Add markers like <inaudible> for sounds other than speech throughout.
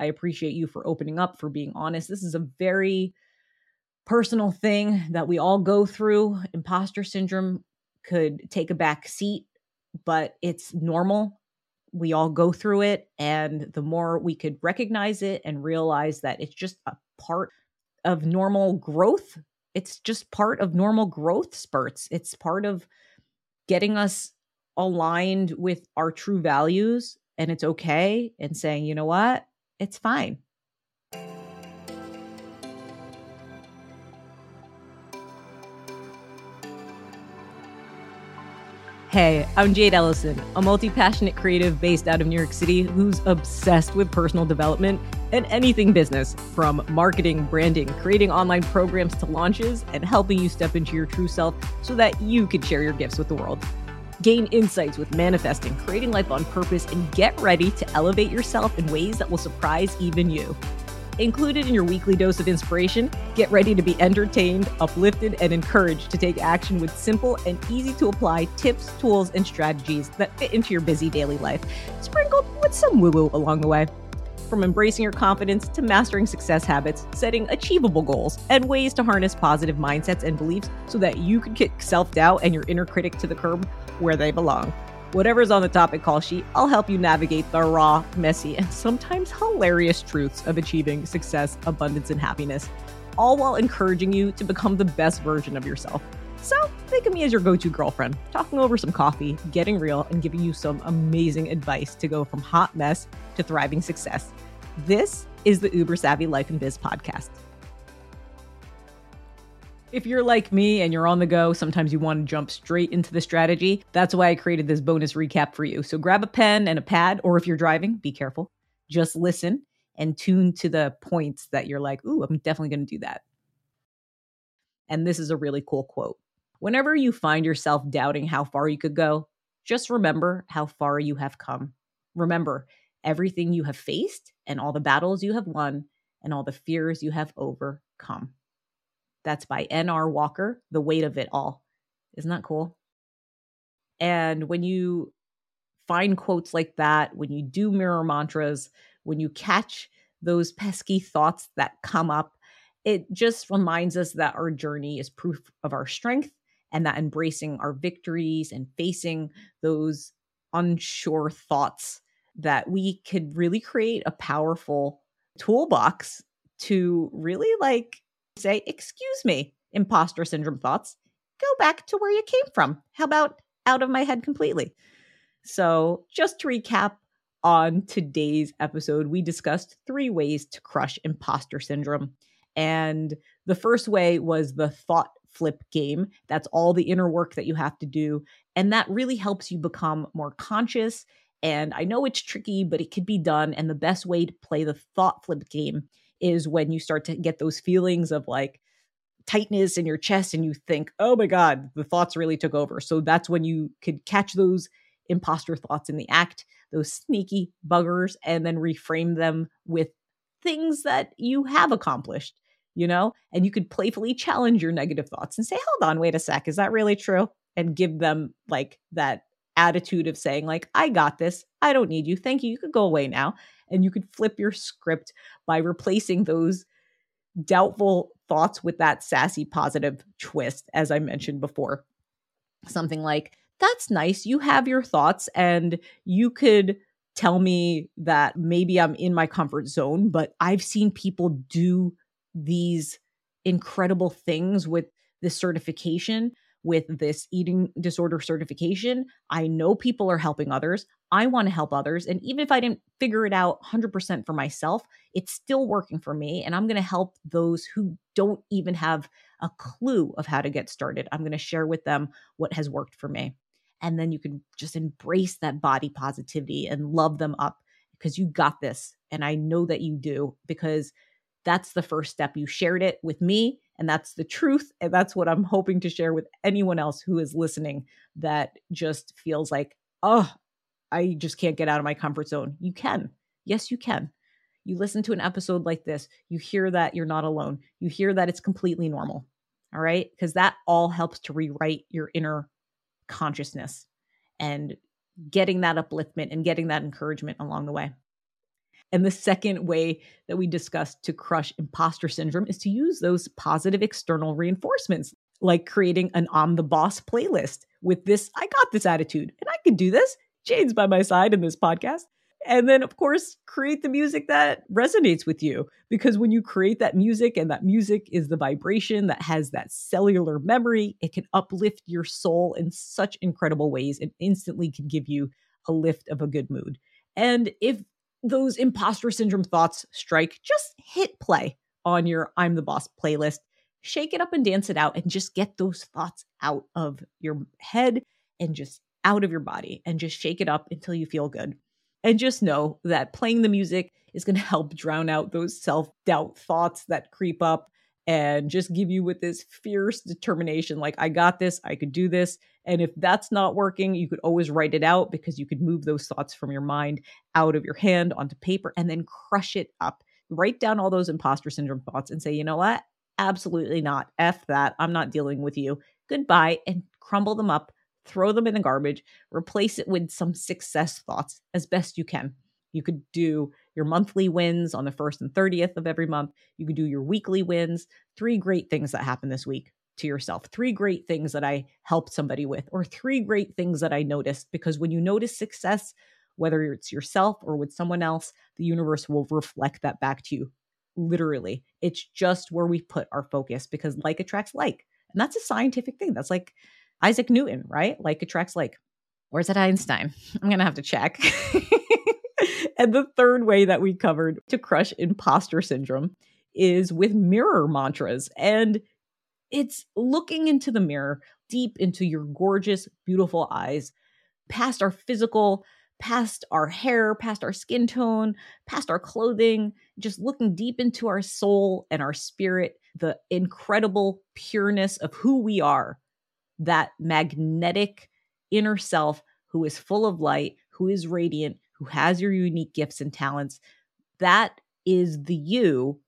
I appreciate you for opening up, for being honest. This is a very personal thing that we all go through. Imposter syndrome could take a back seat, but it's normal. We all go through it. And the more we could recognize it and realize that it's just a part of normal growth, it's just part of normal growth spurts. It's part of getting us aligned with our true values. And it's okay. And saying, you know what? It's fine. Hey, I'm Jade Elysan, a multi passionate creative based out of New York City who's obsessed with personal development and anything business from marketing, branding, creating online programs to launches, and helping you step into your true self so that you can share your gifts with the world. Gain insights with manifesting, creating life on purpose, and get ready to elevate yourself in ways that will surprise even you. Included in your weekly dose of inspiration, get ready to be entertained, uplifted, and encouraged to take action with simple and easy to apply tips, tools, and strategies that fit into your busy daily life, sprinkled with some woo woo along the way. From embracing your confidence to mastering success habits, setting achievable goals, and ways to harness positive mindsets and beliefs so that you can kick self doubt and your inner critic to the curb where they belong. Whatever's on the topic call sheet, I'll help you navigate the raw, messy, and sometimes hilarious truths of achieving success, abundance, and happiness, all while encouraging you to become the best version of yourself. So, think of me as your go to girlfriend, talking over some coffee, getting real, and giving you some amazing advice to go from hot mess to thriving success. This is the Uber Savvy Life and Biz podcast. If you're like me and you're on the go, sometimes you want to jump straight into the strategy. That's why I created this bonus recap for you. So grab a pen and a pad, or if you're driving, be careful. Just listen and tune to the points that you're like, ooh, I'm definitely going to do that. And this is a really cool quote. Whenever you find yourself doubting how far you could go, just remember how far you have come. Remember everything you have faced and all the battles you have won and all the fears you have overcome. That's by N.R. Walker, The Weight of It All. Isn't that cool? And when you find quotes like that, when you do mirror mantras, when you catch those pesky thoughts that come up, it just reminds us that our journey is proof of our strength and that embracing our victories and facing those unsure thoughts that we could really create a powerful toolbox to really like say, Excuse me, imposter syndrome thoughts, go back to where you came from. How about out of my head completely? So, just to recap on today's episode, we discussed three ways to crush imposter syndrome. And the first way was the thought flip game. That's all the inner work that you have to do. And that really helps you become more conscious. And I know it's tricky, but it could be done. And the best way to play the thought flip game is when you start to get those feelings of like tightness in your chest and you think, oh my God, the thoughts really took over. So that's when you could catch those imposter thoughts in the act, those sneaky buggers, and then reframe them with things that you have accomplished, you know? And you could playfully challenge your negative thoughts and say, hold on, wait a sec, is that really true? And give them like that attitude of saying, like, I got this. I don't need you. Thank you. You could go away now and you could flip your script by replacing those doubtful thoughts with that sassy positive twist, as I mentioned before. Something like, that's nice. You have your thoughts, and you could tell me that maybe I'm in my comfort zone, but I've seen people do these incredible things with this certification with this eating disorder certification. I know people are helping others. I want to help others. And even if I didn't figure it out 100% for myself, it's still working for me. And I'm going to help those who don't even have a clue of how to get started. I'm going to share with them what has worked for me. And then you can just embrace that body positivity and love them up because you got this. And I know that you do because that's the first step. You shared it with me and that's the truth. And that's what I'm hoping to share with anyone else who is listening that just feels like, oh, I just can't get out of my comfort zone. You can. Yes, you can. You listen to an episode like this, you hear that you're not alone. You hear that it's completely normal. All right. Because that all helps to rewrite your inner consciousness and getting that upliftment and getting that encouragement along the way. And the second way that we discussed to crush imposter syndrome is to use those positive external reinforcements, like creating an I'm the boss playlist with this I got this attitude and I can do this. Jane's by my side in this podcast. And then, of course, create the music that resonates with you. Because when you create that music and that music is the vibration that has that cellular memory, it can uplift your soul in such incredible ways and instantly can give you a lift of a good mood. And if those imposter syndrome thoughts strike, just hit play on your I'm the Boss playlist. Shake it up and dance it out and just get those thoughts out of your head and just out of your body and just shake it up until you feel good. And just know that playing the music is going <laughs> to help drown out those self doubt thoughts that creep up and just give you with this fierce determination like, I got this, I could do this. And if that's not working, you could always write it out because you could move those thoughts from your mind out of your hand onto paper and then crush it up. Write down all those imposter syndrome thoughts and say, you know what? Absolutely not. F that. I'm not dealing with you. Goodbye. And crumble them up throw them in the garbage, replace it with some success thoughts as best you can. You could do your monthly wins on the 1st and 30th of every month. You could do your weekly wins. Three great things that happened this week to yourself. Three great things that I helped somebody with, or three great things that I noticed. Because when you notice success, whether it's yourself or with someone else, the universe will reflect that back to you. Literally, it's just where we put our focus because like attracts like. And that's a scientific thing. That's like Isaac Newton, right? Like attracts like. Where's it Einstein? <laughs> I'm going to have to check. <laughs> and the third way that we covered to crush imposter syndrome is with mirror mantras. And it's looking into the mirror, deep into your gorgeous, beautiful eyes, past our physical, past our hair, past our skin tone, past our clothing, just looking deep into our soul and our spirit, the incredible pureness of who we are that magnetic inner self who is full of light, who is radiant, who has your unique gifts and talents. That is the you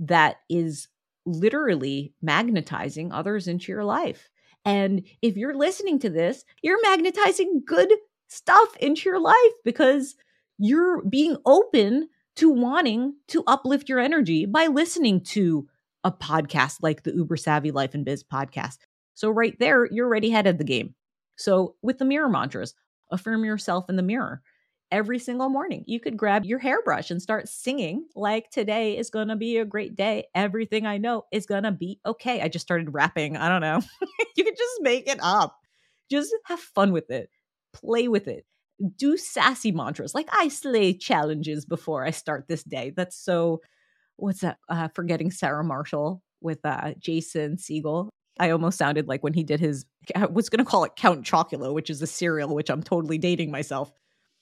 that is literally magnetizing others into your life. And if you're listening to this, you're magnetizing good stuff into your life because you're being open to wanting to uplift your energy by listening to a podcast like the Uber Savvy Life and Biz podcast. So, right there, you're already ahead of the game. So, with the mirror mantras, affirm yourself in the mirror every single morning. You could grab your hairbrush and start singing like today is going to be a great day. Everything I know is going to be okay. I just started rapping. I don't know. <laughs> you could just make it up. Just have fun with it. Play with it. Do sassy mantras like I slay challenges before I start this day. That's so what's that? Uh, forgetting Sarah Marshall with uh, Jason Segel. I almost sounded like when he did his, I was going to call it Count Chocula, which is a cereal, which I'm totally dating myself.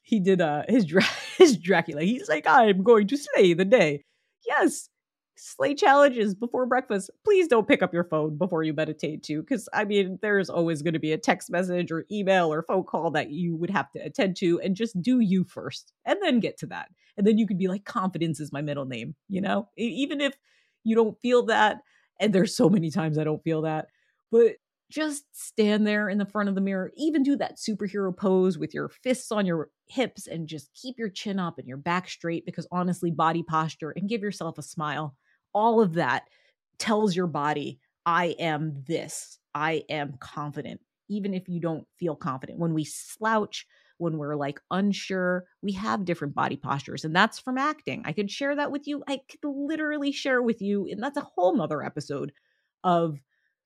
He did uh, his, <laughs> his Dracula. He's like, I'm going to slay the day. Yes, slay challenges before breakfast. Please don't pick up your phone before you meditate too. Because, I mean, there's always going to be a text message or email or phone call that you would have to attend to and just do you first and then get to that. And then you could be like, confidence is my middle name, you know? Even if you don't feel that, and there's so many times I don't feel that. But just stand there in the front of the mirror, even do that superhero pose with your fists on your hips and just keep your chin up and your back straight because honestly, body posture and give yourself a smile. All of that tells your body, I am this. I am confident, even if you don't feel confident. When we slouch, when we're like unsure, we have different body postures, and that's from acting. I could share that with you. I could literally share with you, and that's a whole nother episode of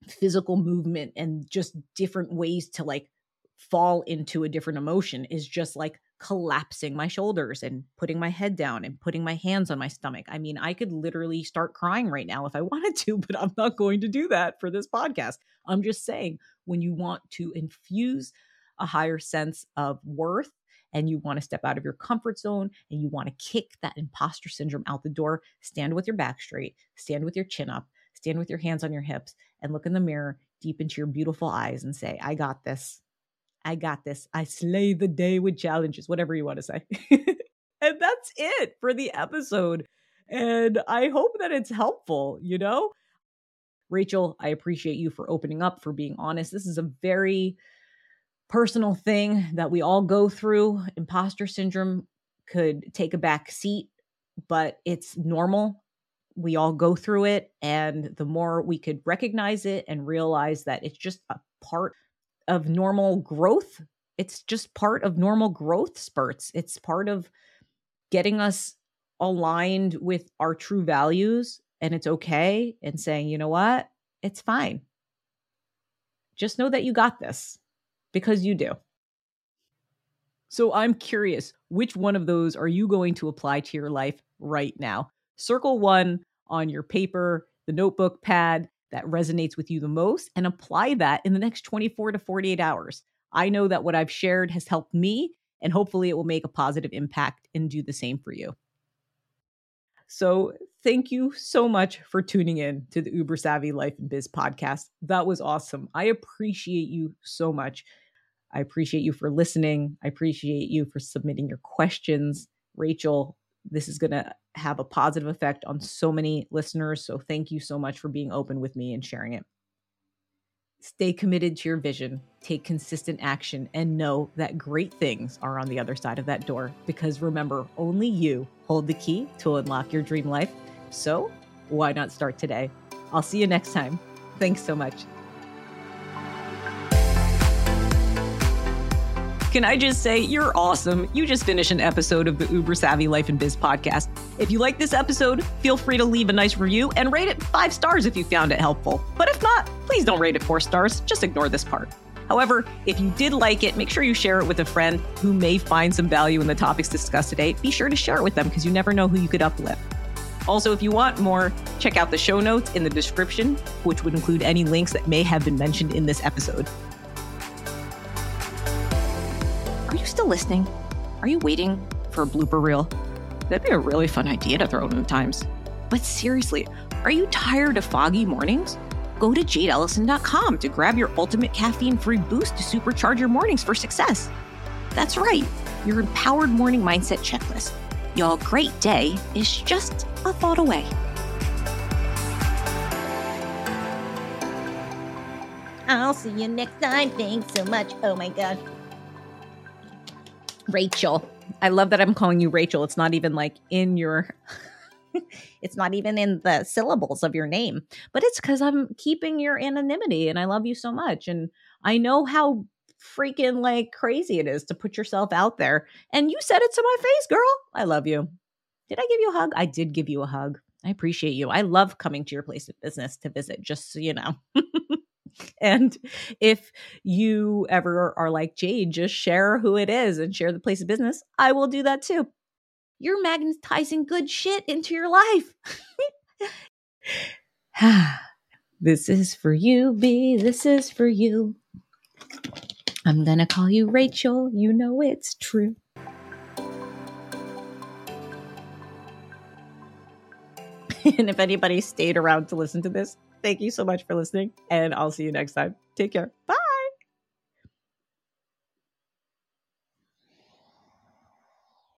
physical movement and just different ways to like fall into a different emotion is just like collapsing my shoulders and putting my head down and putting my hands on my stomach. I mean, I could literally start crying right now if I <laughs> wanted to, but I'm not going to do that for this podcast. I'm just saying when you want to infuse a higher sense of worth and you want to step out of your comfort zone and you want to kick that imposter syndrome out the door, stand with your back straight, stand with your chin up, stand with your hands on your hips, and look in the mirror deep into your beautiful eyes and say, I got this. I got this. I slay the day with challenges, whatever you want to say. <laughs> and that's it for the episode. And I hope that it's helpful, you know? Rachel, I appreciate you for opening up, for being honest. This is a very personal thing that we all go through. Imposter syndrome could take a back seat but it's normal. We all go through it. And the more we could recognize it and realize that it's just a part of normal growth, it's just part of normal growth spurts. It's part of getting us aligned with our true values. And it's okay. And saying, you know what? It's fine. Just know that you got this because you do. So I'm curious, which one of those are you going to apply to your life right now? Circle one on your paper, the notebook pad that resonates with you the most, and apply that in the next 24 to 48 hours. I know that what I've shared has helped me, and hopefully it will make a positive impact and do the same for you. So, thank you so much for tuning in to the Uber Savvy Life and Biz podcast. That was awesome. I appreciate you so much. I appreciate you for listening. I appreciate you for submitting your questions. Rachel, this is going to have a positive effect on so many listeners. So thank you so much for being open with me and sharing it. Stay committed to your vision, take consistent action, and know that great things are on the other side of that door. Because remember, only you hold the key to unlock your dream life. So why not start today? I'll see you next time. Thanks so much. Can I just say, you're awesome. You just finished an episode of the Uber Savvy Life and Biz podcast. If you like this episode, feel free to leave a nice review and rate it five stars if you found it helpful. But if not, please don't rate it four stars. Just ignore this part. However, if you did like it, make sure you share it with a friend who may find some value in the topics discussed today. Be sure to share it with them because you never know who you could uplift. Also, if you want more, check out the show notes in the description, which would include any links that may have been mentioned in this episode. Still listening? Are you waiting for a blooper reel? That'd be a really fun idea to throw in the times. But seriously, are you tired of foggy mornings? Go to jadeelysan.com to grab your ultimate caffeine free boost to supercharge your mornings for success. That's right, your empowered morning mindset checklist. Your great day is just a thought away. I'll see you next time. Thanks so much. Oh my God. Rachel. I love that I'm calling you Rachel. It's not even like in your <laughs> it's not even in the syllables of your name. But it's cuz I'm keeping your anonymity and I love you so much and I know how freaking like crazy it is to put yourself out there. And you said it to my face, girl. I love you. Did I give you a hug? I did give you a hug. I appreciate you. I love coming to your place of business to visit, just so you know. <laughs> <laughs> and if you ever are like Jade, just share who it is and share the place of business. I will do that too. You're magnetizing good shit into your life. <sighs> this is for you, B. This is for you. I'm gonna call you Rachel. You know it's true. <laughs> and if anybody stayed around to listen to this, Thank you so much for listening, and I'll see you next time. Take care. Bye.